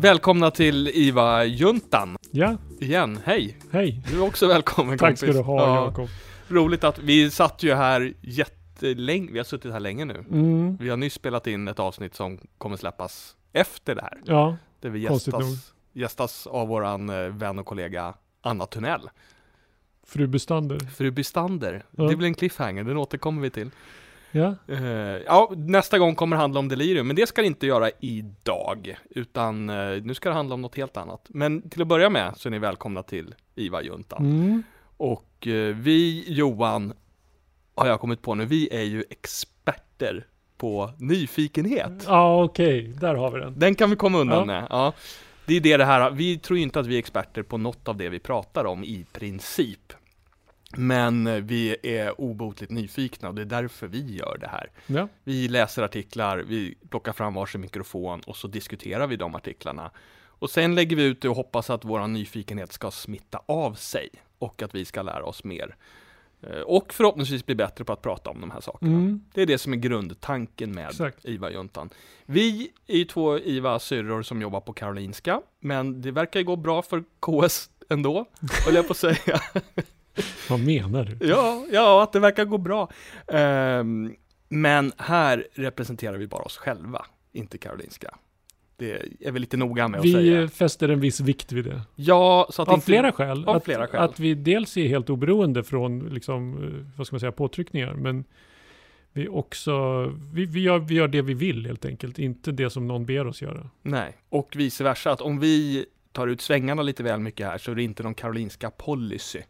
Välkomna till IVA-juntan Ja, igen. Hej! hej. Du är också välkommen Tack kompis. ska du ha Ja, Jakob. Roligt att vi satt ju här jättelänge, vi har suttit här länge nu. Mm. Vi har nyss spelat in ett avsnitt som kommer släppas efter det här. Ja, Där vi Konstigt gästas, gästas av våran eh, vän och kollega Anna Tunnell. fru Bestander. Fru Bystander. Ja. Det blir en cliffhanger, den återkommer vi till. Ja, Eh, ja, nästa gång kommer det handla om delirium, men det ska det inte göra idag, utan eh, nu ska det handla om något helt annat. Men till att börja med så är ni välkomna till IVA-juntan. mm. Och eh, vi, Johan, har jag kommit på nu, vi är ju experter på nyfikenhet. ja okej, där har vi den. Den kan vi komma undan Ja. med. Ja. Det är det det här, vi tror inte att vi är experter på något av det vi pratar om i princip. Men eh, vi är obotligt nyfikna och det är därför vi gör det här. Ja, Vi läser artiklar, vi plockar fram varsin mikrofon och så diskuterar vi de artiklarna. Och sen lägger vi ut det och hoppas att vår nyfikenhet ska smitta av sig och att vi ska lära oss mer. Eh, Och förhoppningsvis bli bättre på att prata om de här sakerna. mm. Det är det som är grundtanken med. IVA-juntan. Vi är ju två IVA-syrror som jobbar på Karolinska, men det verkar ju gå bra för KS ändå, höll jag på att säga. vad menar du? Ja, ja, att det verkar gå bra. Ehm, men här representerar vi bara oss själva, inte Karolinska. Det är vi lite noga med att Vi säga. eh, fäster en viss vikt vid det. Ja, så att Av inte... flera skäl. av att, flera skäl. att vi dels är helt oberoende från, liksom, eh, vad ska man säga, påtryckningar, men vi också, vi, vi, gör, vi gör det vi vill helt enkelt, inte det som någon ber oss göra. Nej, och vice versa. Att om vi tar ut svängarna lite väl mycket här så är det inte någon Karolinska policy.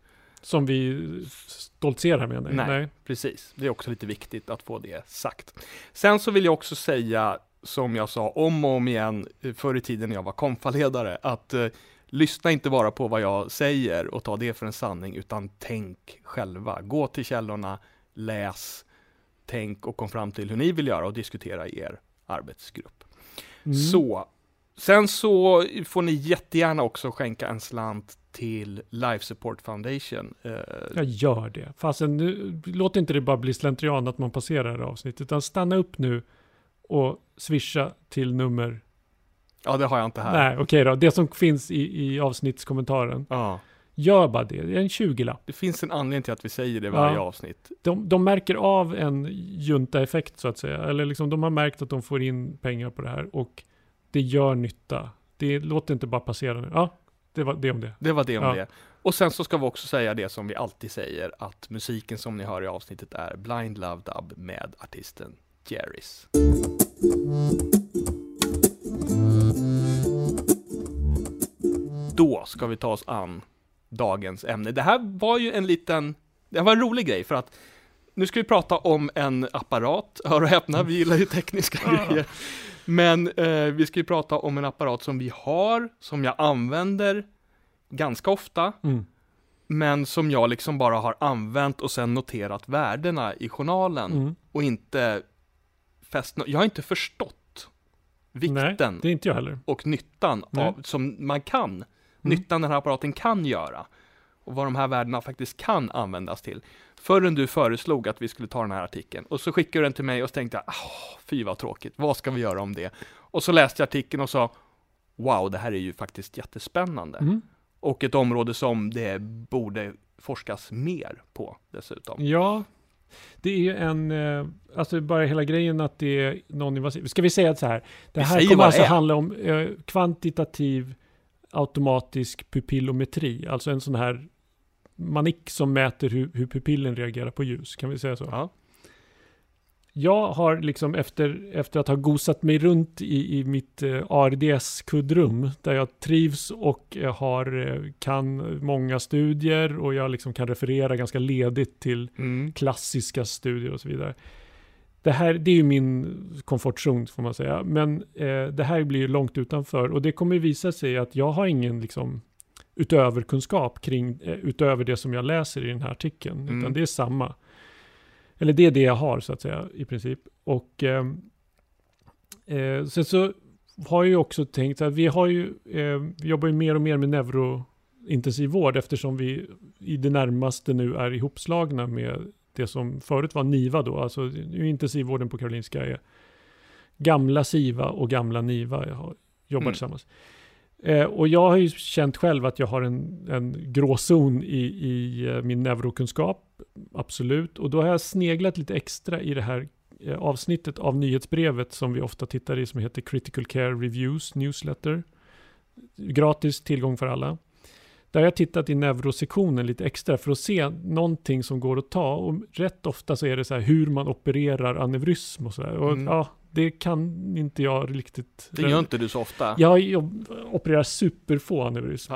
Som vi stoltserar med. Nej. Nej. nej. Precis, det är också lite viktigt att få det sagt. Sen så vill jag också säga, som jag sa om och om igen eh, förr i tiden när jag var konfaledare, att eh, lyssna inte bara på vad jag säger och ta det för en sanning, utan tänk själva. Gå till källorna, läs, tänk och kom fram till hur ni vill göra och diskutera i er arbetsgrupp. Mm. Så, sen så får ni jättegärna också skänka en slant till Life Support Foundation. Eh, Jag gör det. Fasen, nu, låt inte det bara bli slentrian att man passerar det avsnittet, utan stanna upp nu och swisha till nummer... ja, det har jag inte här. Nej, okej då. Det som finns i, i avsnittskommentaren. Ja. Gör bara det. Det är en 20-lapp. Det finns en anledning till att vi säger det varje Ja. avsnitt. De, de märker av en junta-effekt så att säga. Eller liksom de har märkt att de får in pengar på det här och det gör nytta. Det låter inte bara passera nu. Ja, det var det om det. Det var det om Ja. det. Och sen så ska vi också säga det som vi alltid säger, att musiken som ni hör i avsnittet är Blind Love Dub med artisten Jerrys. Då ska vi ta oss an dagens ämne. Det här var ju en liten, det här var en rolig grej för att nu ska vi prata om en apparat, hör och häpna, vi gillar ju tekniska grejer. Men eh, vi ska ju prata om en apparat som vi har, som jag använder ganska ofta, Mm. men som jag liksom bara har använt och sen noterat värdena i journalen Mm. och inte fäst Jag har inte förstått vikten Nej, och nyttan av, som man kan, nyttan den här apparaten kan göra och vad de här värdena faktiskt kan användas till. Förrän du föreslog att vi skulle ta den här artikeln och så skickade du den till mig och så tänkte jag, "Åh, fy vad tråkigt, vad ska vi göra om det? Och så läste jag artikeln och sa, wow, det här är ju faktiskt jättespännande. Mm. Och ett område som det borde forskas mer på dessutom. Ja, det är ju en, eh, alltså bara hela grejen att det är non-invasiv. Ska vi säga så här, det Vi här kommer alltså är. handla om eh, kvantitativ automatisk pupillometri, alltså en sån här manik som mäter hur, hur pupillen reagerar på ljus, kan vi säga så? Ja. Jag har liksom efter, efter att ha gosat mig runt i, i mitt eh, ARDS-kuddrum, där jag trivs och har, eh, kan många studier och jag liksom kan referera ganska ledigt till Mm. klassiska studier och så vidare. Det här, det är ju min komfortzon får man säga. Men eh, det här blir ju långt utanför och det kommer visa sig att jag har ingen liksom utöverkunskap kring, eh, utöver det som jag läser i den här artikeln. Mm. Utan det är samma. Eller det är det jag har så att säga i princip. Och ehm, eh, sen så har jag ju också tänkt att vi har ju, eh, vi jobbar ju mer och mer med neurointensiv vård eftersom vi i det närmaste nu är ihopslagna med det som förut var NIVA då, alltså intensivvården på Karolinska är gamla SIVA och gamla NIVA jobbar Mm. tillsammans. Eh, och jag har ju känt själv att jag har en, en gråzon i, i eh, min neurokunskap, absolut. Och då har jag sneglat lite extra i det här eh, avsnittet av nyhetsbrevet som vi ofta tittar i som heter Critical Care Reviews Newsletter. Gratis tillgång för alla. Där har jag tittat i neurosektionen lite extra för att se någonting som går att ta. Och rätt ofta så är det så här hur man opererar aneurysm och så där. Och Mm. ja, det kan inte jag riktigt. Det gör inte du så ofta. Jag, jag opererar superfå aneurysm.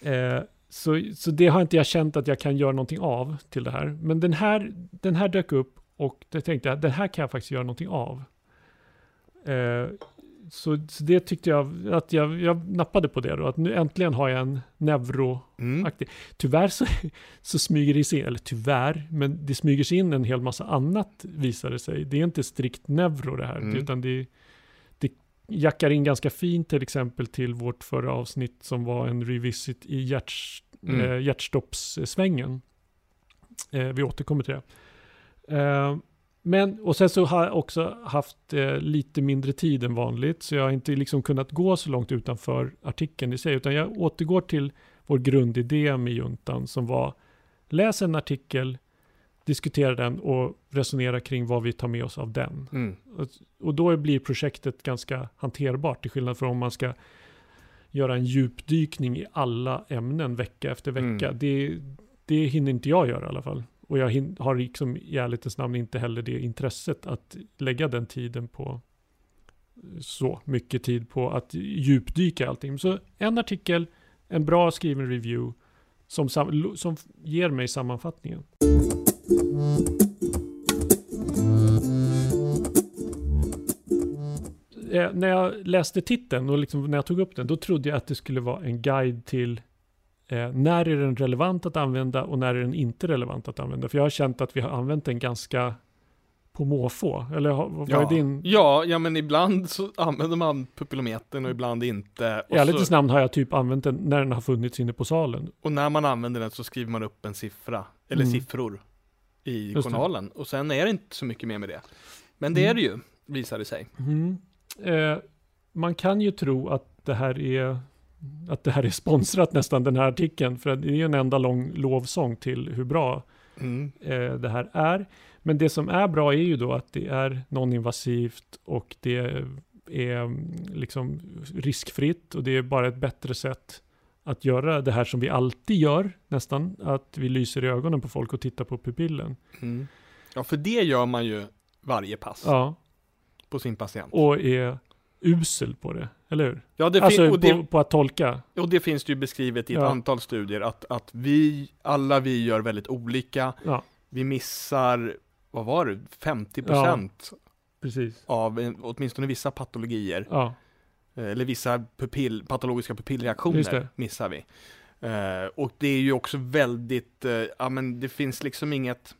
Eh, så, så det har inte jag känt att jag kan göra någonting av till det här. Men den här, den här dök upp och det tänkte jag, den här kan jag faktiskt göra någonting av. Eh, så, så det tyckte jag, att jag, jag nappade på det då. Att nu äntligen har jag en neuro Mm. Tyvärr så, så smyger det sig, eller tyvärr, men det smyger sig in en hel massa annat visar det sig. Det är inte strikt neuro det här, Mm. utan det, det jackar in ganska fint till exempel till vårt förra avsnitt som var en revisit i hjärt, Mm. eh, hjärtstoppssvängen. Eh, vi återkommer till det. Eh, men, och sen så har jag också haft eh, lite mindre tid än vanligt, så jag har inte liksom kunnat gå så långt utanför artikeln i sig, utan jag återgår till vår grundidé med juntan som var läs en artikel, diskutera den och resonera kring vad vi tar med oss av den. Mm. Och, och då blir projektet ganska hanterbart till skillnad från om man ska göra en djupdykning i alla ämnen vecka efter vecka. Mm. Det, det hinner inte jag göra i alla fall. Och jag har liksom i ärlighetens namn inte heller det intresset att lägga den tiden på så mycket tid på att djupdyka i allting. Så en artikel, en bra skriven review som, som ger mig sammanfattningen. Eh, när jag läste titeln och liksom när jag tog upp den, då trodde jag att det skulle vara en guide till eh, när är den relevant att använda och när är den inte relevant att använda. För jag har känt att vi har använt den ganska på måfå. Eller vad Ja. är din? ja, ja, men ibland så använder man pupillometern och ibland inte. I Och, ärlighetens så, namn har jag typ använt den när den har funnits inne på salen. och när man använder den så skriver man upp en siffra, eller Mm. siffror, i Just det. journalen. Och sen är det inte så mycket mer med det. Men det är Mm. det ju, visar det sig. Mm. Eh, man kan ju tro att det här är att det här är sponsrat nästan den här artikeln för det är ju en enda lång lovsång till hur bra Mm. eh, det här är. Men det som är bra är ju då att det är non-invasivt och det är mm, liksom riskfritt och det är bara ett bättre sätt att göra det här som vi alltid gör nästan, att vi lyser i ögonen på folk och tittar på pupillen. Mm. Ja, för det gör man ju varje pass Ja, på sin patient. och är usel på det, eller hur? Ja, det alltså och, det, på, på att tolka. och det finns det ju beskrivet i ett Ja. antal studier att, att vi, alla vi gör väldigt olika. Ja, Vi missar, vad var det, 50% precis. av åtminstone vissa patologier. Ja, Eh, Eller vissa pupill, patologiska pupillreaktioner missar vi. Eh, och det är ju också väldigt, eh, ja men det finns liksom inget,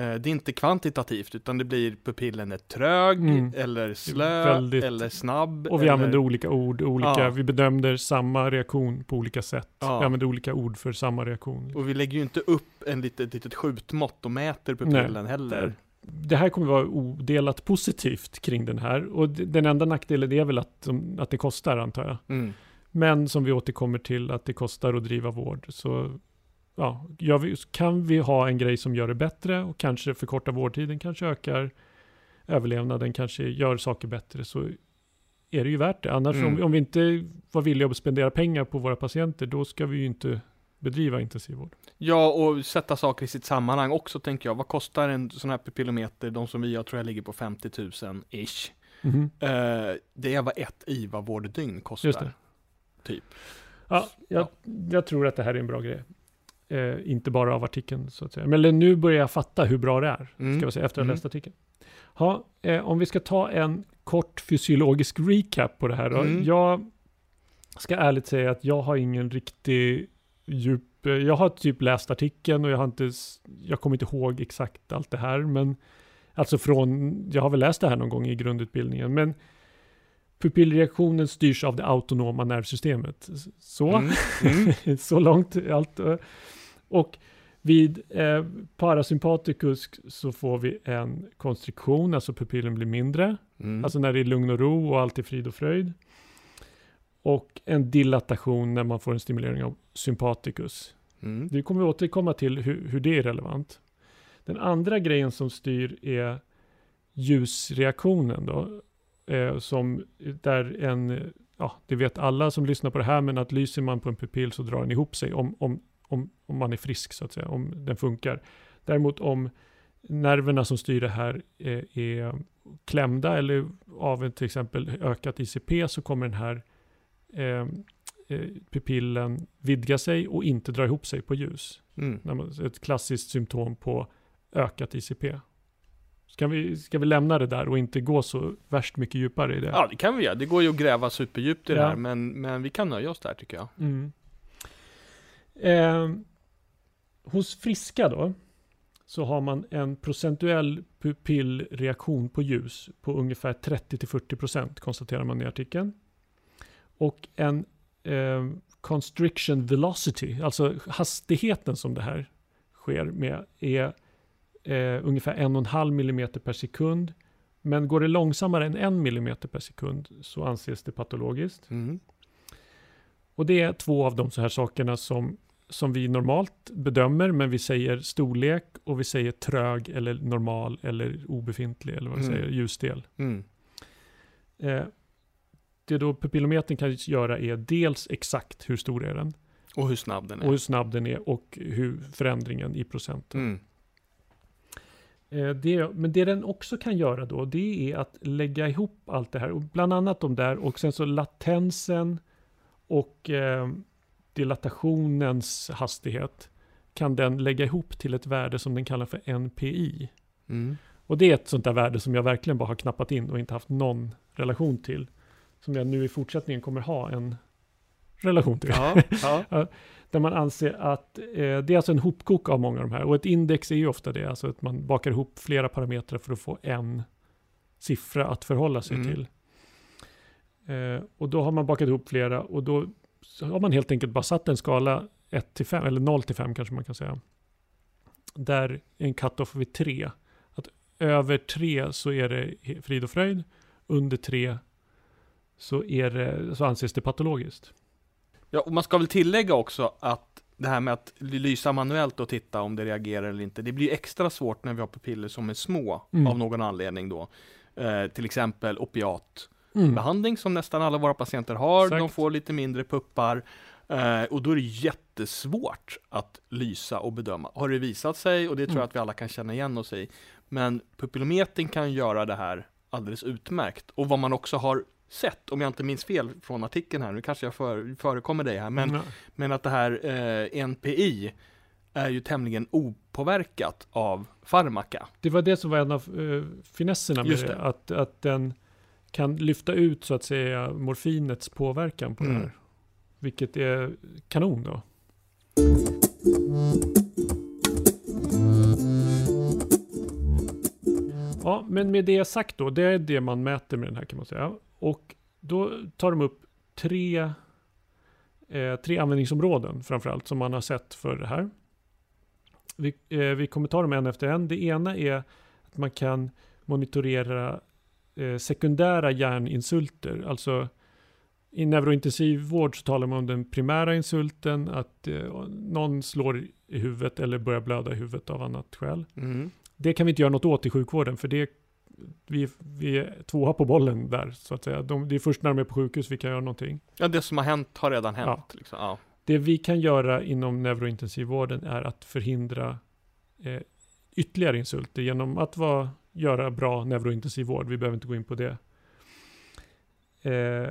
det är inte kvantitativt utan det blir pupillen är trög, Mm. eller slö, Väldigt- eller snabb. och vi eller, använder olika ord, olika, Ja. vi bedömder samma reaktion på olika sätt. Ja. Vi använder olika ord för samma reaktion. Och vi lägger ju inte upp en litet, litet skjutmått och mäter pupillen heller. Det här kommer vara odelat positivt kring den här. Och den enda nackdelen är väl att, att det kostar antar jag. Mm. Men som vi återkommer till att det kostar att driva vård. Så ja, vi, kan vi ha en grej som gör det bättre och kanske förkortar vårdtiden, kanske ökar överlevnaden, kanske gör saker bättre så är det ju värt det. Annars Mm. om, om vi inte var villiga att spendera pengar på våra patienter, då ska vi ju inte bedriva intensivvård. Ja, och sätta saker i sitt sammanhang också tänker jag. Vad kostar en sån här pupillometer? De som vi har tror jag ligger på 50 000 ish. Mhm. Eh, det är vad ett IVA-vårddygn kostar. Typ. Ja, jag, jag tror att det här är en bra grej. Eh, inte bara av artikeln så att säga. Men nu börjar jag fatta hur bra det är. Mm. Ska vi säga, efter att ha Mm. läst artikeln. Ja, eh, om vi ska ta en kort fysiologisk recap på det här då. Mm. Jag ska ärligt säga att jag har ingen riktig djup... eh, Jag har typ läst artikeln och jag har inte... Jag kommer inte ihåg exakt allt det här, men alltså från... Jag har väl läst det här någon gång i grundutbildningen, men pupillreaktionen styrs av det autonoma nervsystemet. Så. Mm. Mm. så långt allt. Och vid eh, parasympaticus så får vi en konstriktion, alltså pupillen blir mindre. Mm. Alltså när det är lugn och ro och allt är frid och fröjd. och en dilatation när man får en stimulering av sympaticus. Mm. Vi kommer återkomma till hur, hur det är relevant. Den andra grejen som styr är ljusreaktionen då. Eh, som där en, ja det vet alla som lyssnar på det här, men att lyser man på en pupill så drar den ihop sig om, om, om, om man är frisk så att säga, om den funkar. Däremot om nerverna som styr det här är, är klämda eller av en till exempel ökat ICP så kommer den här eh, eh, pupillen vidga sig och inte dra ihop sig på ljus. Mm. Ett klassiskt symptom på ökat ICP. Ska vi, ska vi lämna det där och inte gå så värst mycket djupare i det? Ja, det kan vi göra. Det går ju att gräva superdjupt i det Ja. här, men, men vi kan nöja oss där tycker jag. Mm. Eh, hos friska då, så har man en procentuell pupillreaktion på ljus på ungefär 30-40% konstaterar man i artikeln. Och en eh, constriction velocity, alltså hastigheten som det här sker med, är eh, ungefär 1,5 mm per sekund. Men går det långsammare än 1 mm per sekund så anses det patologiskt. Mm. Och det är två av de så här sakerna som, som vi normalt bedömer, men vi säger storlek och vi säger trög eller normal eller obefintlig eller vad vi Mm. säger, ljusdel. Mm. Eh, det då pupillometern kan göra är dels exakt hur stor är den Och hur snabb den är. och hur snabb den är och hur förändringen i procent. Mm. Eh, det, men det den också kan göra då, det är att lägga ihop allt det här. Och bland annat de där och sen så latensen och eh, dilatationens hastighet kan den lägga ihop till ett värde som den kallar för NPI. Mm. Och det är ett sånt där värde som jag verkligen bara har knappat in och inte haft någon relation till. Som jag nu i fortsättningen kommer ha en relation till. Ja, ja. Där man anser att eh, det är alltså en hopkok av många av de här. Och ett index är ju ofta det, alltså att man bakar ihop flera parametrar för att få en siffra att förhålla sig Mm. till. Eh, och då har man bakat ihop flera och då så har man helt enkelt bara satt en skala 1 till 5, eller 0 till 5 kanske man kan säga. Där är en cut-off vid 3. Att över 3 så är det frid och fröjd, under 3 så, är det, så anses det patologiskt. ja, och man ska väl tillägga också att det här med att lysa manuellt och titta om det reagerar eller inte, det blir extra svårt när vi har pupiller som är små Mm. av någon anledning då. Eh, till exempel opiatbehandling som nästan alla våra patienter har. Exakt. De får lite mindre puppar. Eh, och då är det jättesvårt att lysa och bedöma. Har det visat sig, och det tror Mm. jag att vi alla kan känna igen oss i, men pupillometern kan göra det här alldeles utmärkt. Och vad man också har sett, om jag inte minns fel från artikeln här, nu kanske jag för, förekommer dig här, men, Ja. men att det här eh, NPI är ju tämligen opåverkat av farmaka. Det var det som var en av uh, finesserna med Just det. det. Att, att den kan lyfta ut så att säga morfinets påverkan på Mm. det här. Vilket är kanon då. Ja, men med det sagt då, det är det man mäter med den här kan man säga. Och då tar de upp tre, eh, tre användningsområden framförallt som man har sett för det här. Vi, eh, vi kommer ta dem en efter en. Det ena är att man kan monitorera eh, sekundära hjärninsulter. Alltså i neurointensivvård så talar man om den primära insulten, att eh, någon slår i huvudet eller börjar blöda i huvudet av annat skäl. Mm. Det kan vi inte göra något åt i sjukvården, för det vi, vi är tvåa på bollen där, så att säga. De, det är först när de är på sjukhus vi kan göra någonting. Ja, det som har hänt har redan hänt. Ja. Liksom. Ja. Det vi kan göra inom neurointensivvården är att förhindra eh, ytterligare insulter genom att vara, göra bra neurointensivvård. Vi behöver inte gå in på det. Eh,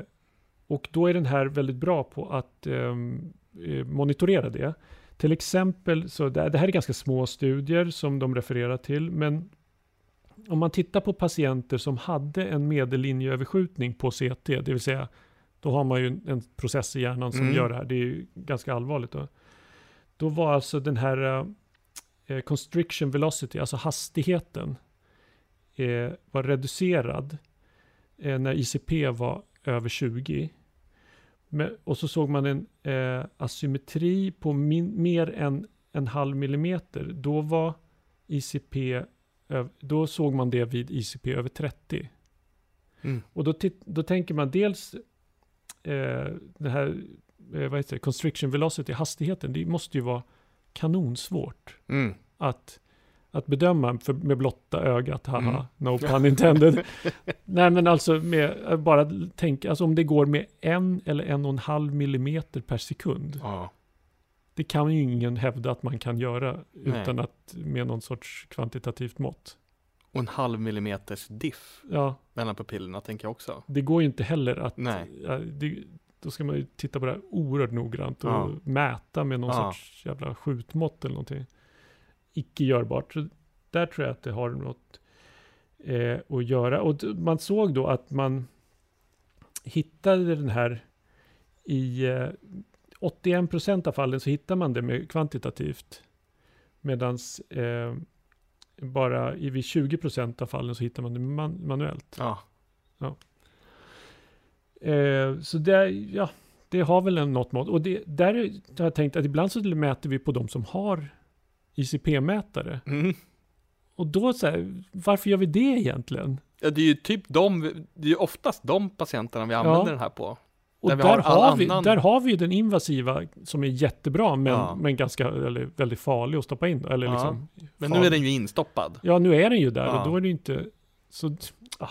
och då är den här väldigt bra på att ehm, eh, monitorera det. Till exempel, så det, det här är ganska små studier som de refererar till, men om man tittar på patienter som hade en medellinjeöverskjutning på CT, det vill säga då har man ju en, en process i hjärnan som Mm. gör det här. Det är ju ganska allvarligt. Då, då var alltså den här eh, constriction velocity, alltså hastigheten, eh, var reducerad eh, när ICP var över 20. Men, och så såg man en eh, asymmetri på min, mer än en halv millimeter. Då var ICP, då såg man det vid ICP över 30. Mm. Och då, då tänker man dels eh, det här, eh, vad heter det, constriction velocity, hastigheten, det måste ju vara kanonsvårt Mm. att, att bedöma för, med blotta ögat, haha, Mm. no pun intended. Nej men alltså med, eh, bara tänka, alltså om det går med en eller en och en halv millimeter per sekund. Ja. Det kan ju ingen hävda att man kan göra Nej. utan att med någon sorts kvantitativt mått. Och en halv millimeters diff Ja, mellan pupillerna tänker jag också. det går ju inte heller att, Nej. det, då ska man ju titta på det här oerhört noggrant och Ja. mäta med någon Ja. sorts jävla skjutmått eller någonting. Icke görbart. Så där tror jag att det har något eh, att göra. Och man såg då att man hittade den här i eh, 81% av fallen så hittar man det med kvantitativt. Medan eh, bara i vid 20% av fallen så hittar man det man, manuellt. Ja. Eh, så det, ja, det har väl en något mått. Och det, där är- har jag tänkt att ibland så mäter vi på de som har ICP-mätare. Mm. Och då så här, varför gör vi det egentligen? ja. Det är ju typ de, det är ju oftast de patienterna vi använder Ja. den här på. Och Där där, har vi, annan- där har vi ju den invasiva som är jättebra men, Ja. men ganska, eller väldigt farlig att stoppa in. Eller Ja. liksom, Men nu är den ju instoppad. Ja, nu är den ju där och då är det ju inte så... Ah,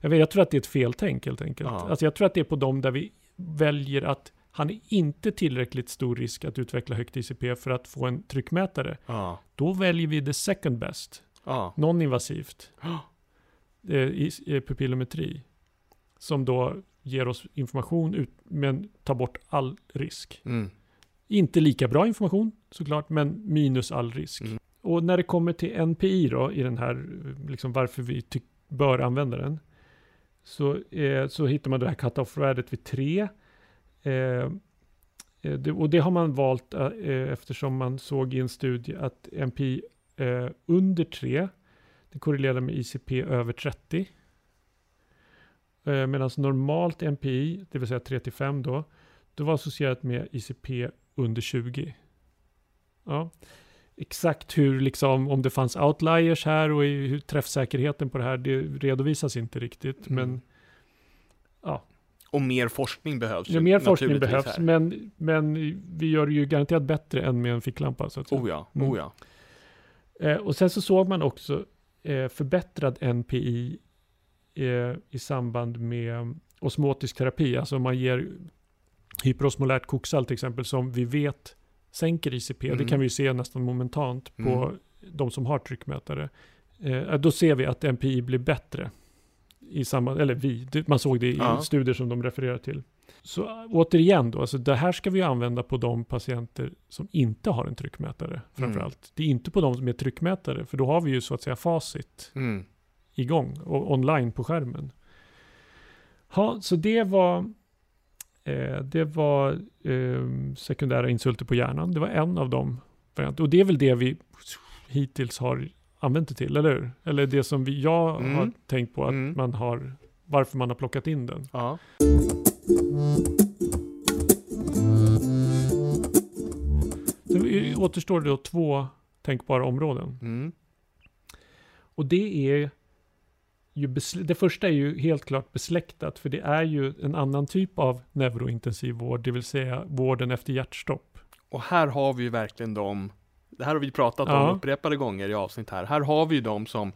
jag, vet, jag tror att det är ett feltänk helt enkelt. Alltså jag tror att det är på dem där vi väljer att han är inte tillräckligt stor risk att utveckla högt ICP för att få en tryckmätare. Ja. Då väljer vi the second best, Ja. non-invasivt, eh, i pupillometri. Som då ger oss information ut, men tar bort all risk. Mm. Inte lika bra information såklart, men minus all risk. Mm. Och när det kommer till NPI då, i den här, eh, liksom varför vi bör använda den, så, eh, så hittar man det här cut-off-värdet vid 3. Eh, eh, det, och det har man valt eh, eftersom man såg i en studie att NPI under 3, det korrelerar med ICP över 30. Eh, Medan normalt NPI, det vill säga 3 till 5 då, det var associerat med ICP under 20. Ja. Exakt hur, liksom, om det fanns outliers här och hur träffsäkerheten på det här, det redovisas inte riktigt. Mm. Men Och mer forskning behövs ja, mer forskning behövs, här. men, men vi gör det ju garanterat bättre än med en ficklampa. Så att säga. Oh ja, Mm. oh ja. Eh, och sen så såg man också eh, förbättrad NPI eh, i samband med osmotisk terapi. Alltså man ger hyperosmolärt koksalt till exempel som vi vet sänker ICP. Det Mm. kan vi ju se nästan momentant på Mm. de som har tryckmätare. Eh, då ser vi att NPI blir bättre. I samband, eller vi, man såg det i Ja. studier som de refererar till. Så återigen då, alltså det här ska vi använda på de patienter som inte har en tryckmätare framförallt. Mm. Det är inte på de som är tryckmätare, för då har vi ju så att säga facit Mm. igång och online på skärmen. Ja, så det var eh, det var eh, sekundära insulter på hjärnan. Det var en av de varianterna. Och det är väl det vi hittills har använt det till, eller hur? Eller det som vi, jag Mm. har tänkt på att Mm. man har, varför man har plockat in den. Ja. Så återstår det då två tänkbara områden. Mm. Och det är ju det första är ju helt klart besläktat, för det är ju en annan typ av neurointensiv vård, det vill säga vården efter hjärtstopp. Och här har vi ju verkligen de, det här har vi pratat Ja. om upprepade gånger i avsnitt här. Här har vi ju de som,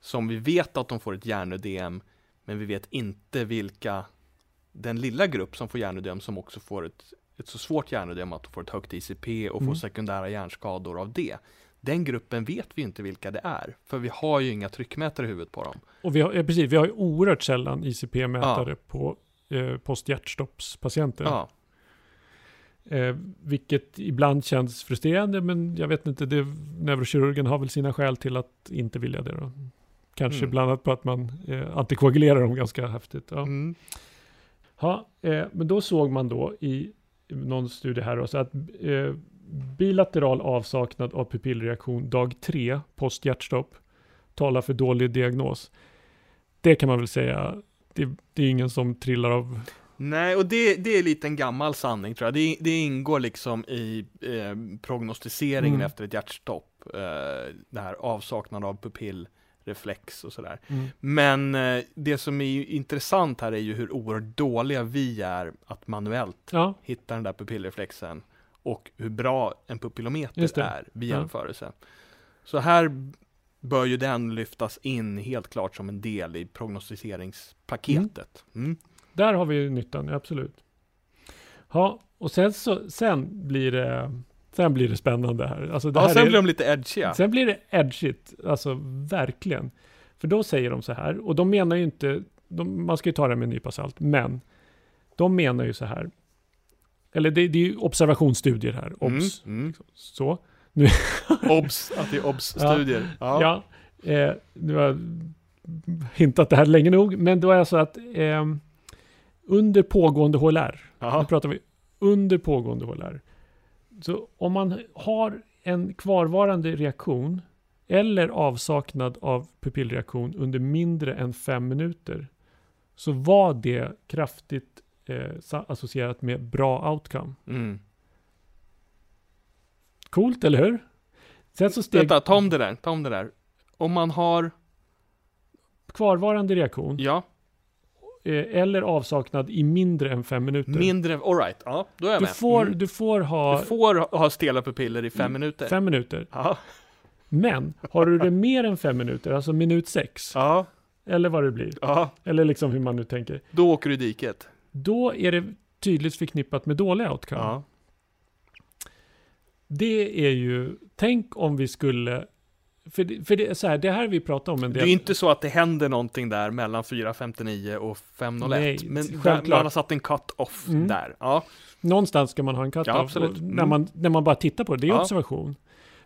som vi vet att de får ett hjärnödem, men vi vet inte vilka, den lilla grupp som får hjärnödem som också får ett, ett så svårt hjärnödem att de får ett högt ICP och får Mm. sekundära hjärnskador av det. Den gruppen vet vi inte vilka det är, för vi har ju inga tryckmätare i huvudet på dem. Och vi har, ja, precis, vi har ju oerhört sällan ICP-mätare på eh, posthjärtstoppspatienter. Ja, Eh, vilket ibland känns frustrerande, men jag vet inte, det, neurokirurgen har väl sina skäl till att inte vilja det då. Kanske Mm. bland annat på att man eh, antikoagulerar dem ganska häftigt. Ja. mm. Ja, eh, men då såg man då i någon studie här då, så att eh, bilateral avsaknad av pupillreaktion dag tre post hjärtstopp talar för dålig diagnos. Det kan man väl säga, det, det är ingen som trillar av, Nej, och det, det är lite en gammal sanning tror jag. Det, det ingår liksom i eh, prognostiseringen Mm. efter ett hjärtstopp. Eh, det här avsaknad av reflex och sådär. Mm. Men eh, det som är intressant här är ju hur oerhört dåliga vi är att manuellt Ja, hitta den där pupillreflexen och hur bra en pupillometer är vid Ja. jämförelse. Så här bör ju den lyftas in helt klart som en del i prognostiseringspaketet. Mm. Där har vi nyttan, absolut. Ja, och sen så, sen blir det, sen blir det spännande här. Alltså det Ja, här sen är, blir de lite edgiga. Sen blir det edgigt, alltså verkligen. För då säger de så här, och de menar ju inte, de, man ska ju ta det med en nypa salt, men de menar ju så här, eller det, det är ju observationsstudier här, obs. Mm, mm. Så. Obs, att det är obs-studier. Ja. Ja, eh, nu har jag hintat det här länge nog, men då är det så att eh, under pågående HLR, nu Jaha. pratar vi under pågående HLR, så om man har en kvarvarande reaktion eller avsaknad av pupillreaktion under mindre än fem minuter, så var det kraftigt eh, associerat med bra outcome. Mm. Coolt, eller hur? Sen så steg Vänta, ta om det där, ta om det där. Om man har, kvarvarande reaktion ja, eller avsaknad i mindre än fem minuter. mindre, alright, ja, då är jag du, med. får, Mm. du får ha Du får ha- ha stela pupiller i fem Mm, minuter. fem minuter. Ja, Men har du det mer än fem minuter, alltså minut sex, ja, eller vad det blir, ja, eller liksom hur man nu tänker, då åker du i diket. då är det tydligt förknippat med dålig outcome. Ja. Det är ju, tänk om vi skulle, för det, för det är så här, det här vi pratar om en Det del. är ju inte så att det händer någonting där mellan 4.59 och 5.01. Nej, men självklart. man har satt en cut-off Mm. där. Ja, Någonstans ska man ha en cut Ja, och Mm. när, man, när man bara tittar på det. Det är Ja. observation.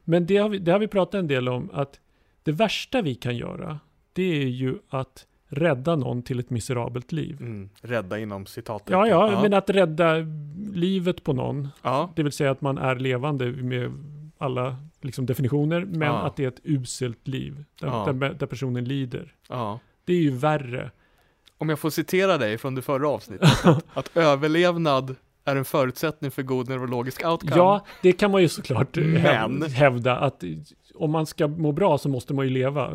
Men det har, vi, det har vi pratat en del om, att det värsta vi kan göra, det är ju att rädda någon till ett miserabelt liv. mm. rädda inom citattecken. Ja, ja, ja. men att rädda livet på någon, ja. det vill säga att man är levande med alla liksom, definitioner, men Ja. att det är ett uselt liv, där, Ja. där, där personen lider. ja. Det är ju värre. Om jag får citera dig från det förra avsnittet, att, att överlevnad är en förutsättning för god neurologisk outcome. Ja, det kan man ju såklart Men- hävda, att om man ska må bra så måste man ju leva.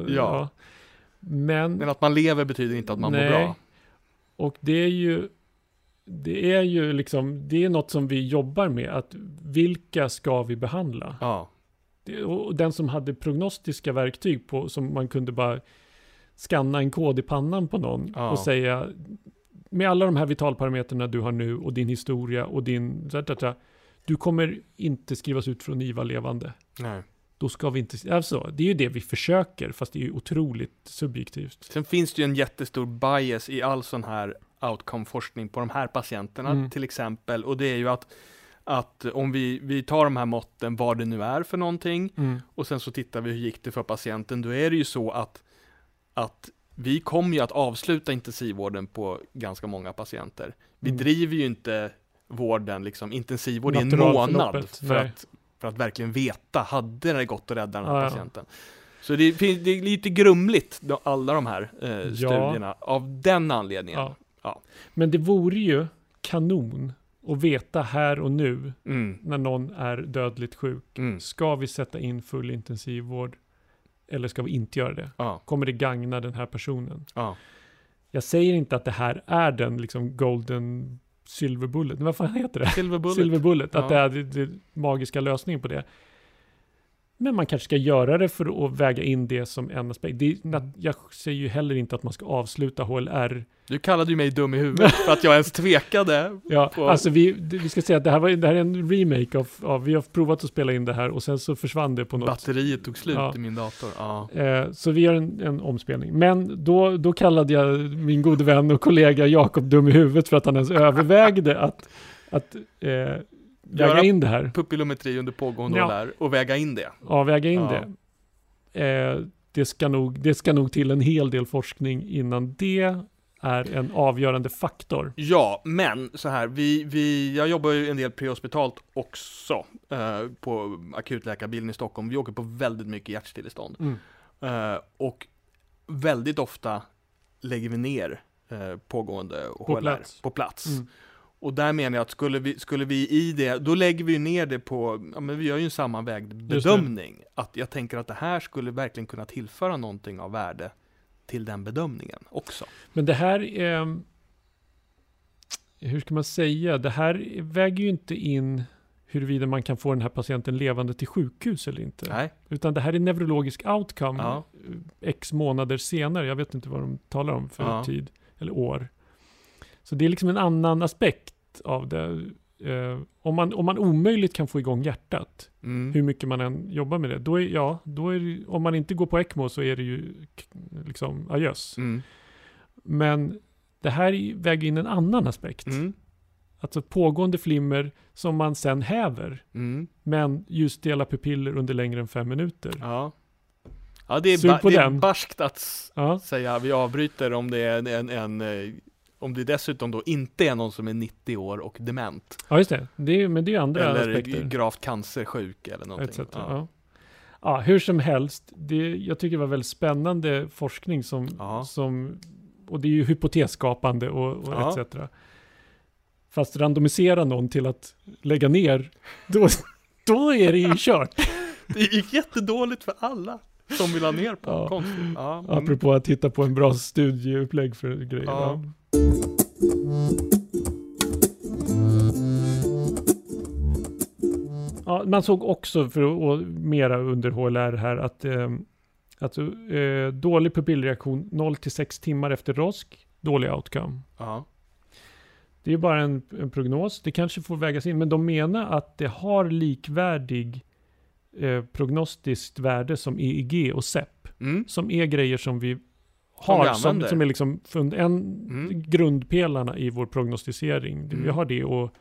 Men, Men att man lever betyder inte att man Nej. mår bra. och det är ju, det är ju liksom, det är något som vi jobbar med, att vilka ska vi behandla? Ja, Det- Och den som hade prognostiska verktyg på, som man kunde bara skanna en kod i pannan på någon Ja. och säga med alla de här vitalparametrarna du har nu och din historia och din, du kommer inte skrivas ut från IVA levande. nej. Då ska vi inte, alltså det är ju det vi försöker, fast det är ju otroligt subjektivt. Sen finns det ju en jättestor bias i all sån här outcome-forskning på de här patienterna Mm. till exempel. Och det är ju att, att om vi, vi tar de här måtten, vad det nu är för någonting, och sen så tittar vi hur gick det för patienten, då är det ju så att, att vi kommer ju att avsluta intensivvården på ganska många patienter. Vi Mm. driver ju inte vården, liksom intensivvård i en månad för nej. att, för att verkligen veta, hade det gått att rädda den här Ja, ja. patienten? Så det, det är lite grumligt, alla de här eh, Ja. studierna, av den anledningen. Ja. Ja. Men det vore ju kanon att veta här och nu Mm, när någon är dödligt sjuk. mm, Ska vi sätta in full intensivvård? Eller ska vi inte göra det? ja, Kommer det gagna den här personen? ja. Jag säger inte att det här är den liksom golden silver bullet. Vad fan heter det? Silver bullet. Silver bullet. Att det är det magiska lösningen på det. Men man kanske ska göra det för att väga in det som en aspekt. Det nat- jag säger ju heller inte att man ska avsluta HLR. Du kallade ju mig dum i huvudet för att jag ens tvekade. Ja, På- alltså vi, vi ska säga att det här, var, det här är en remake av, av, vi har provat att spela in det här och sen så försvann det på något Batteriet tog slut Ja. i min dator. Ja. Eh, så vi gör en, en omspelning. Men då, då kallade jag min gode vän och kollega Jakob dum i huvudet för att han ens övervägde att, att eh, väga in det här. Pupillometri under pågående Ja. HLR och väga in det. Ja, väga in Ja. det. Eh, det, ska nog, det ska nog till en hel del forskning innan det är en avgörande faktor. Ja, men så här, vi, vi, jag jobbar ju en del prehospitalt också eh, på akutläkarbilen i Stockholm. Vi åker på väldigt mycket hjärtstillestånd. Mm. Eh, och väldigt ofta lägger vi ner eh, pågående HLR plats. på plats. Mm. Och där menar jag att skulle vi, skulle vi i det, då lägger vi ner det på, ja men vi gör ju en sammanvägd bedömning. Att jag tänker att det här skulle verkligen kunna tillföra någonting av värde till den bedömningen också. Men det här är... Hur ska man säga? Det här väger ju inte in huruvida man kan få den här patienten levande till sjukhus eller inte. Nej, Utan det här är neurologisk outcome Ja. eh, x månader senare. Jag vet inte vad de talar om för Ja. tid eller år. Så det är liksom en annan aspekt av det. Eh, om, man, om man omöjligt kan få igång hjärtat, mm. hur mycket man än jobbar med det, då är, ja, då är det, om man inte går på ECMO så är det ju liksom adjöss. Mm. Men det här väger in en annan aspekt. Mm. Alltså pågående flimmer som man sen häver, Mm. men ljusstela pupiller under längre än fem minuter. Ja. Ja, det är, ba- det är barskt att Ja. säga vi avbryter om det är en, en, en eh, om det dessutom då inte är någon som är 90 år och dement. Ja, just det. det är, men det är andra eller aspekter. gravt cancersjuk eller Etc. någonting. Ja. Ja. Ja. hur som helst. Det, jag tycker det var väldigt spännande forskning som, Ja. som och det är ju hypotesskapande och, och etc. Fast randomisera någon till att lägga ner, då, då är det ju kört. Det gick jättedåligt för alla som vill ha ner på. Ja. Konstigt. Ja. Apropå att titta på en bra studieupplägg för grejer. Ja. Ja. Man såg också, för att mera under HLR här, att eh, alltså, eh, dålig pupillreaktion 0-6 timmar efter rosk, dålig outcome. Ja. Det är bara en, en prognos, det kanske får vägas in, men de menar att det har likvärdig eh, prognostiskt värde som EEG och SEP, Mm. som är grejer som vi har, vi som, som är liksom en Mm. grundpelarna i vår prognostisering. Vi Mm. har det och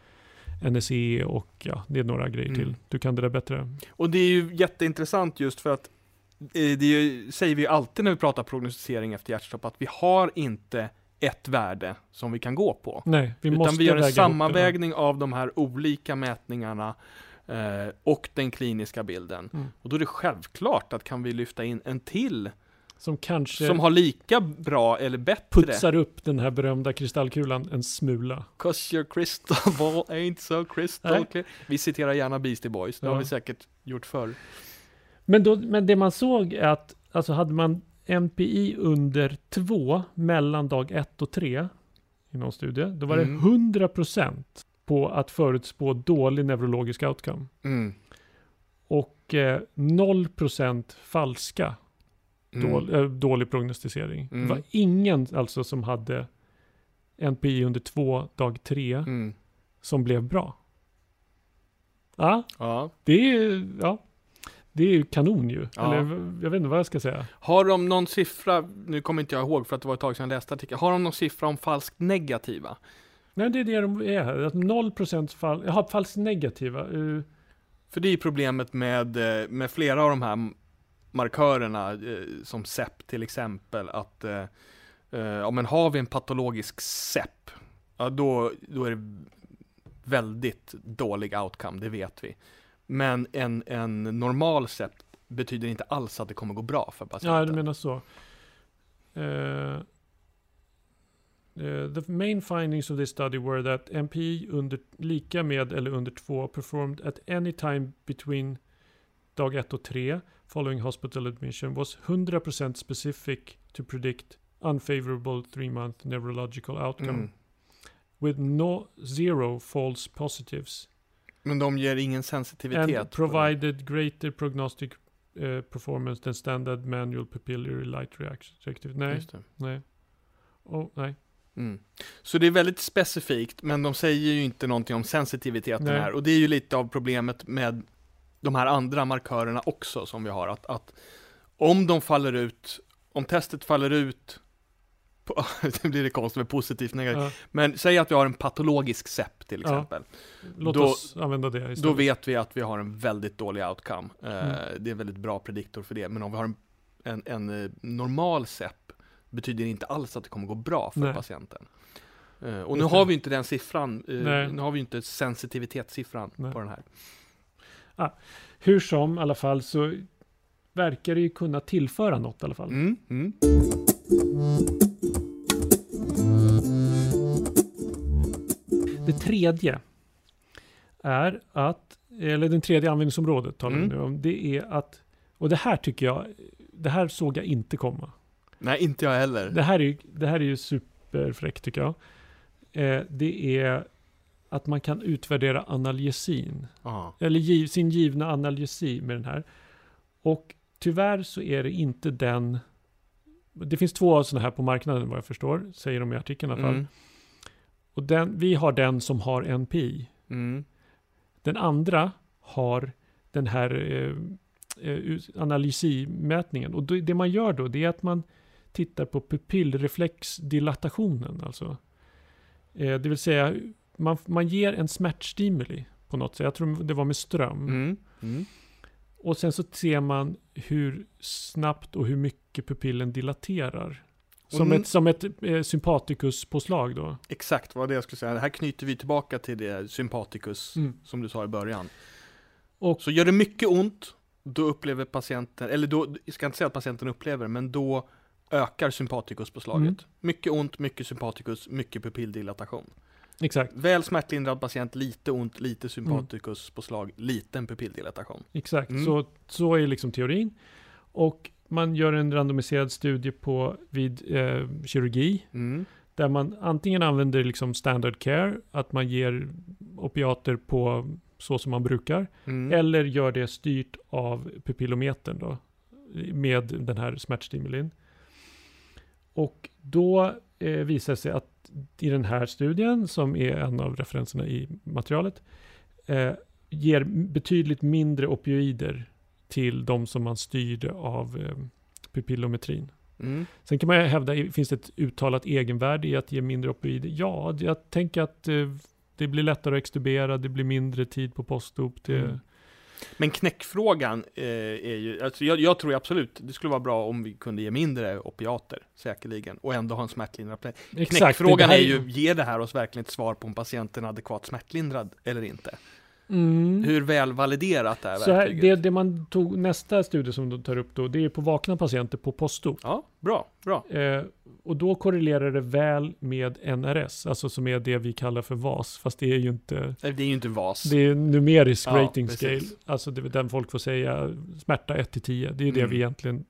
NSE och ja, det är några grejer Mm. till. Du kan det där bättre. Och det är ju jätteintressant just för att eh, det ju, säger vi ju alltid när vi pratar prognostisering efter hjärtstopp att vi har inte ett värde som vi kan gå på. Nej, vi Utan måste vi gör en sammanvägning av de här olika mätningarna eh, och den kliniska bilden. Mm. Och då är det självklart att kan vi lyfta in en till Som kanske som har lika bra eller bättre putsar upp den här berömda kristallkulan en smula. Cause your crystal ball ain't so crystal clear. Vi citerar gärna Beastie Boys, det har Ja. vi säkert gjort förr. Men, då, men det man såg är att alltså hade man NPI under 2 mellan dag 1 och 3 i någon studie, då var Mm. det 100% på att förutspå dålig neurologisk outcome. Mm. Och eh, 0% falska Mm. dål, eh, dålig prognostisering. Mm. Det var ingen alltså som hade NPI under 2 dag 3 Mm. som blev bra. Ja, Ja. det är ja, det är ju kanon ju. Ja. Eller jag vet inte vad jag ska säga. Har de någon siffra, nu kommer inte jag ihåg för att det var ett tag sedan jag läste artikeln, har de någon siffra om falskt negativa? Nej, det är det de är här. Att 0% fall, jaha, falskt negativa. eh, För det är problemet med, eh, med flera av de här markörerna, eh, som SEP till exempel, att eh, eh, ja, men har vi en patologisk SEP, ja, då, då är det väldigt dålig outcome, det vet vi. Men en, en normal SEP betyder inte alls att det kommer gå bra för patienten. Ja, du menar så. Eh, the main findings of this study were that MPI under, lika med eller under 2 performed at any time between dag 1 och 3 following hospital admission was 100% specific to predict unfavorable 3-month neurological outcome Mm. with no zero false positives Men de ger ingen sensitivitet. and provided greater prognostic eh, performance than standard manual pupillary light reactive. Nej, nej. Oh, nej. Mm. Så det är väldigt specifikt, men de säger ju inte någonting om sensitiviteten Nej. här. Och det är ju lite av problemet med de här andra markörerna också som vi har. Att, att om de faller ut, om testet faller ut, på, det blir det konstigt med positivt negativt. Ja, Men säg att vi har en patologisk SEP till Ja. exempel. låt Då- oss använda det istället. Då vet vi att vi har en väldigt dålig outcome. Eh, Mm. Det är en väldigt bra prediktor för det. Men om vi har en, en, en eh, normal SEP betyder det inte alls att det kommer gå bra för Nej. patienten. Eh, och nu har vi inte den siffran, Nej. nu har vi inte sensitivitetssiffran Nej. på den här. Hur som i alla fall så verkar det ju kunna tillföra något i alla fall. Mm, mm. Det tredje är att, eller den tredje användningsområdet talar vi Mm. nu om, det är att, och det här tycker jag, det här såg jag inte komma. Nej, inte jag heller. Det här är det här är ju superfräckt tycker jag. Eh, det är att man kan utvärdera analgesin. Ja. Eller giv, sin givna analgesi med den här. Och tyvärr så är det inte den... Det finns två sådana här på marknaden vad jag förstår, säger de i artikeln i alla fall. Mm. Och den, vi har den som har NPI. Mm. Den andra har den här eh, eh, analysimätningen. Och då, det man gör då, det är att man tittar på pupillreflexdilatationen. Alltså. Eh, det vill säga, man, man ger en smärtstimuli på något sätt. Jag tror det var med ström. Mm. Mm. Och sen så ser man hur snabbt och hur mycket pupillen dilaterar. Som Mm. ett, som ett eh, sympatikuspåslag då. Exakt vad det jag skulle säga. Här knyter vi tillbaka till det sympaticus Mm. som du sa i början. Och- Så gör det mycket ont, då upplever patienten, eller då, jag ska inte säga att patienten upplever, men då ökar sympatikuspåslaget. Mm. Mycket ont, mycket sympatikus, mycket pupilldilatation. Exakt, Väl smärtlindrad patient, lite ont, lite sympatikuspåslag, liten pupilldilatation. exakt. Mm. Så, så är liksom teorin. Och man gör en randomiserad studie på vid eh, kirurgi. Mm. Där man antingen använder liksom standard care, att man ger opiater på så som man brukar. Mm. Eller gör det styrt av pupillometern då, med den här smärtstimulin. Och då eh, visar det sig att i den här studien, som är en av referenserna i materialet, eh, ger betydligt mindre opioider till de som man styrde av eh, pupillometrin. Mm. Sen kan man hävda, finns det ett uttalat egenvärde i att ge mindre opioider? Ja, jag tänker att eh, det blir lättare att extubera, det blir mindre tid på postop. Det, Mm. Men knäckfrågan eh, är ju, alltså jag, jag tror absolut, det skulle vara bra om vi kunde ge mindre opiater, säkerligen, och ändå ha en. Exakt, Knäckfrågan är ju, ger det här oss verkligen ett svar på om patienten är adekvat smärtlindrad eller inte? Mm. Hur väl validerat det är Så här, verkligen? det, det man tog, nästa studie som de tar upp då, det är på vakna patienter på postop. Ja, bra, bra. Eh, och då korrelerar det väl med NRS, alltså som är det vi kallar för VAS, fast det är ju inte, Nej, Det är ju inte VAS. det är numerisk Ja, rating scale, precis. alltså det är den folk får säga smärta 1 till 10, det är det Mm. vi egentligen,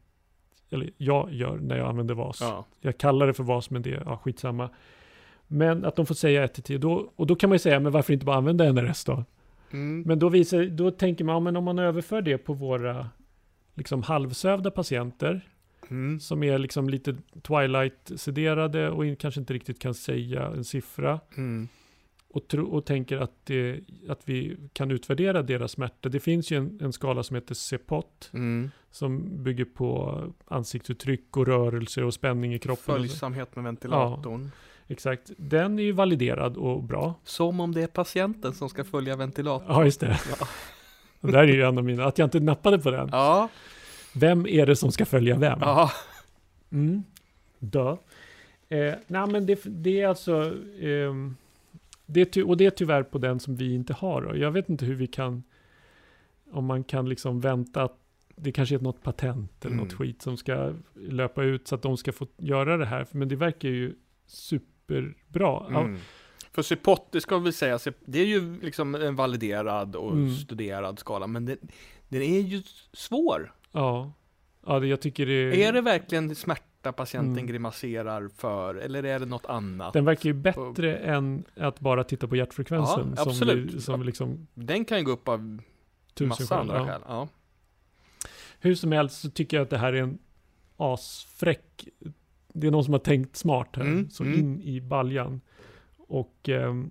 eller jag gör när jag använder VAS. Ja. Jag kallar det för VAS, men det är ja, skitsamma. Men att de får säga 1 till 10, då, och då kan man ju säga, men varför inte bara använda NRS då? Mm. Men då, visar, då tänker man, ja, men om man överför det på våra liksom halvsövda patienter, Mm. som är liksom lite twilight-sederade och kanske inte riktigt kan säga en siffra, Mm. och, tro, och tänker att, det, att vi kan utvärdera deras smärta. Det finns ju en, en skala som heter CPOT, Mm. som bygger på ansiktsuttryck och rörelse och spänning i kroppen. Följsamhet med ventilatorn. Exakt. Den är ju validerad och bra. Som om det är patienten som ska följa ventilatorn. Ja, just det. Ja. Det där är ju en av mina, att jag inte nappade på den. Ja, Vem är det som ska följa vem? ja. Mm. Dö. Eh, nej men det, det är alltså, ehm, det är och det är tyvärr på den som vi inte har. Då. Jag vet inte hur vi kan, om man kan liksom vänta att det kanske är något patent eller något Mm. skit som ska löpa ut så att de ska få göra det här. Men det verkar ju superbra. Mm. För Cipot, det ska vi säga, det är ju liksom en validerad och Mm. studerad skala, men den, den är ju svår. ja. ja det, jag tycker det Är det verkligen smärta patienten Mm. grimaserar för, eller är det något annat? Den verkar ju bättre än att bara titta på hjärtfrekvensen. Ja, som, absolut. vi, som liksom Den kan ju gå upp av tusen massa andra Ja. skäl. Ja. Hur som helst så tycker jag att det här är en asfräck. Det är någon som har tänkt smart här. Mm, så mm. in i baljan. Och ehm,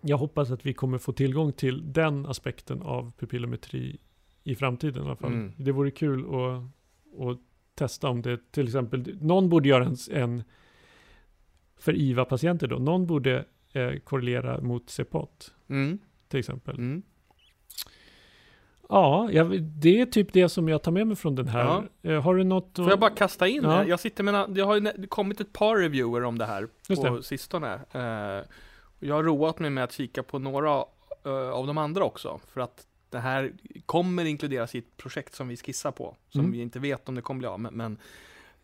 jag hoppas att vi kommer få tillgång till den aspekten av pupillometri i framtiden i alla fall. Mm. Det vore kul att, att testa om det till exempel, någon borde göra en, en för IVA-patienter då, någon borde eh, korrelera mot CPOT Mm. till exempel. Ja, jag, det är typ det som jag tar med mig från den här. Eh, har du något? Får jag bara kasta in Ja. här? Jag sitter med, det har ju kommit ett par reviewer om det här Just på det. sistone. Eh, jag har roat mig med att kika på några eh, av de andra också, för att det här kommer inkluderas i ett projekt som vi skissar på, som Mm. vi inte vet om det kommer bli av, men, men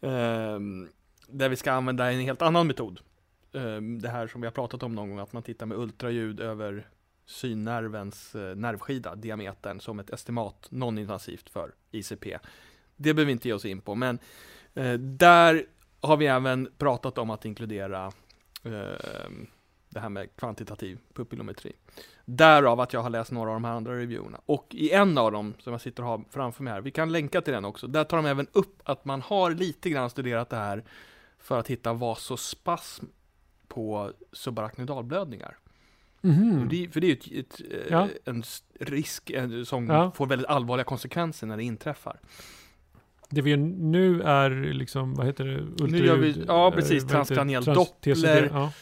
ehm, där vi ska använda en helt annan metod. eh, det här som vi har pratat om någon gång, att man tittar med ultraljud över synnervens eh, nervskida, diametern, som ett estimat non-invasivt för ICP. Det behöver vi inte ge oss in på, men eh, där har vi även pratat om att inkludera ehm, det här med kvantitativ pupillometri. Därav att jag har läst några av de här andra reviewerna. Och i en av dem, som jag sitter och har framför mig här, vi kan länka till den också, där tar de även upp att man har lite grann studerat det här för att hitta vasospasm på subarachnoidalblödningar. Mhm. Det, för det är ju ett, ett, eh, Ja. en risk eh, som Ja. får väldigt allvarliga konsekvenser när det inträffar. Det vi gör nu är liksom, vad heter det? Ultraljud, Nu gör vi- ja, eh, precis, det? transkraniell Trans- Doppler. TCD, Ja.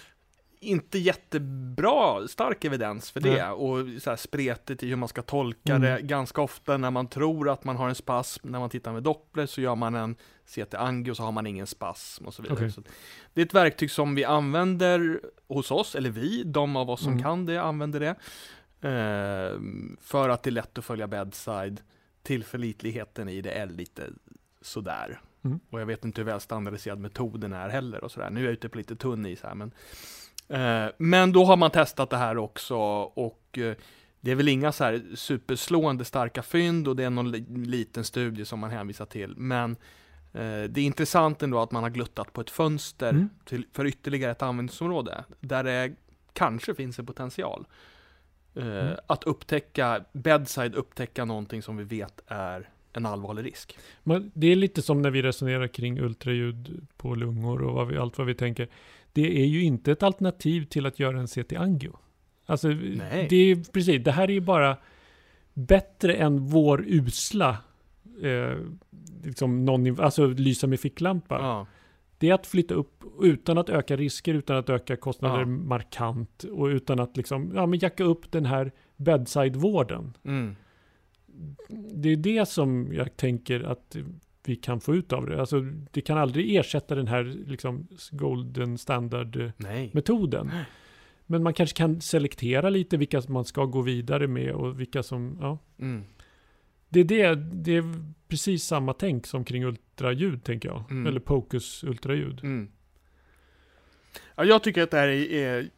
Inte jättebra, stark evidens för det Nej. och så här spretigt i hur man ska tolka Mm. det. Ganska ofta när man tror att man har en spasm, när man tittar med Doppler så gör man en CT-angio så har man ingen spasm och så vidare. Okej. Så det är ett verktyg som vi använder hos oss, eller vi, de av oss som Mm. kan det använder det. Eh, för att det är lätt att följa bedside. Tillförlitligheten i det är lite sådär. Mm. Och jag vet inte hur väl standardiserad metoden är heller och sådär. Nu är jag ute på lite tunn is här men Men då har man testat det här också och eh, det är väl inga så här superslående starka fynd och det är någon li- liten studie som man hänvisar till. Men eh, det är intressant ändå att man har gluttat på ett fönster Mm. till, för ytterligare ett användningsområde där det kanske finns en potential. Eh, Mm. Att upptäcka, bedside upptäcka någonting som vi vet är en allvarlig risk. Men det är lite som när vi resonerar kring ultraljud på lungor och vad vi, allt vad vi tänker. Det är ju inte ett alternativ till att göra en CT-angio. Alltså, Nej. det är precis, det här är ju bara bättre än vår usla, eh, liksom non, alltså lysa med ficklampa. Ja. Det är att flytta upp utan att öka risker, utan att öka kostnader Ja. markant och utan att liksom, ja men jacka upp den här bedside-vården. Mm. Det är det som jag tänker att vi kan få ut av det. Alltså, det kan aldrig ersätta den här liksom, golden standard-metoden. Nej. Men man kanske kan selektera lite vilka man ska gå vidare med och vilka som, ja. Mm. Det är, det, det är precis samma tänk som kring ultraljud, tänker jag. Mm. Eller Pocus ultraljud. Mm. Ja, jag tycker att det här är, är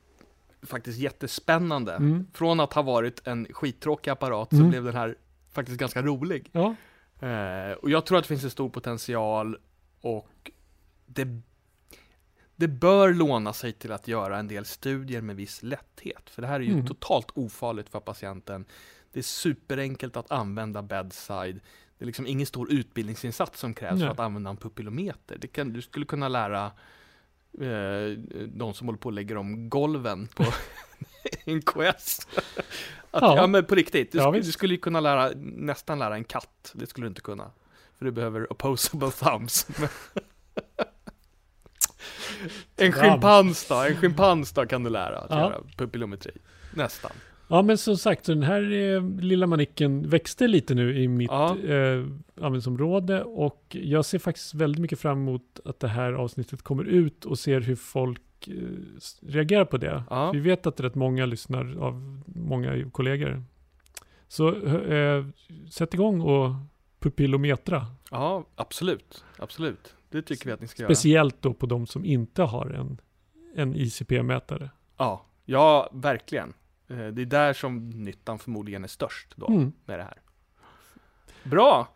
faktiskt jättespännande. Mm. Från att ha varit en skittråkig apparat så Mm. blev den här faktiskt ganska rolig. Ja, Eh, och jag tror att det finns en stor potential och det, det bör låna sig till att göra en del studier med viss lätthet. För det här är ju Mm. totalt ofarligt för patienten. Det är superenkelt att använda bedside. Det är liksom ingen stor utbildningsinsats som krävs Nej. för att använda en pupillometer. Det kan, du skulle kunna lära eh, de som håller på och lägger om golven på NKS. Att, ja. Ja. men på riktigt, du, Ja, du skulle ju kunna lära, nästan lära en katt. Det skulle du inte kunna. För du behöver opposable thumbs. en schimpans då, en schimpans då kan du lära att Ja. göra pupillometri. Nästan. Ja, men som sagt, den här eh, lilla manicken växte lite nu i mitt Ja. eh, användningsområde och jag ser faktiskt väldigt mycket fram emot att det här avsnittet kommer ut och ser hur folk eh, reagerar på det. Ja. Vi vet att rätt många lyssnar av många kollegor. Så eh, sätt igång och pupillometra. Ja, absolut. Absolut. Det tycker vi att ni ska göra. Speciellt då på de som inte har en, en ICP-mätare. Ja, ja, verkligen. Eh, Det är där som nyttan förmodligen är störst då, Mm. med det här. Bra!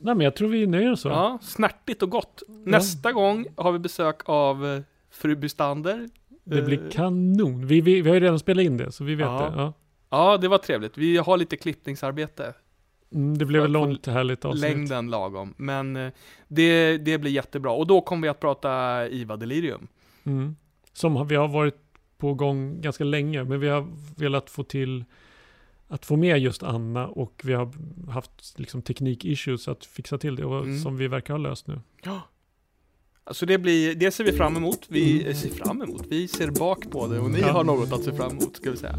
Nej, men jag tror vi nöjer oss så. Ja, snärtigt och gott. Nästa gång har vi besök av eh, fru Bystander. Det blir Eh, kanon. Vi, vi, vi har ju redan spelat in det, så vi vet Ja. det. Ja. Ja, det var trevligt. Vi har lite klippningsarbete. Mm, det blev ett långt härligt avsnitt. Längden lagom. Men eh, det, det blir jättebra. Och då kommer vi att prata IVA Delirium. Mm. Som vi har varit på gång ganska länge, men vi har velat få till att få med just Anna och vi har haft liksom teknik-issues att fixa till det och Mm. som vi verkar ha löst nu. Alltså det blir, det ser vi fram emot. Vi ser fram emot. Vi ser bak på det och ni Ja. har något att se fram emot ska vi säga.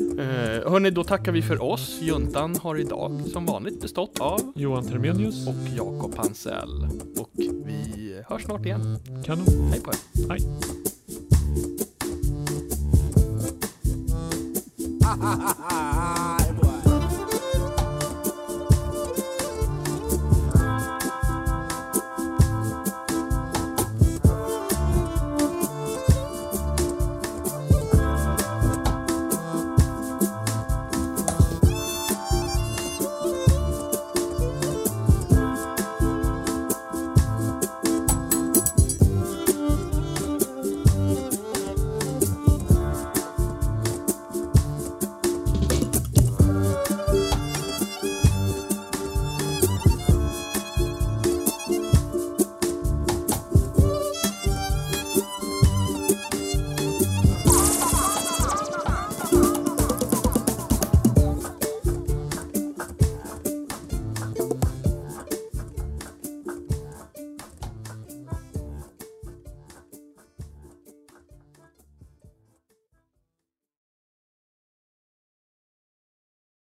Uh, hörni, då tackar vi för oss. Juntan har idag som vanligt bestått av Johan Termenius, och Jakob Hansell. Och vi hörs snart igen. kanon. Hej på er. Hej. ha ha ha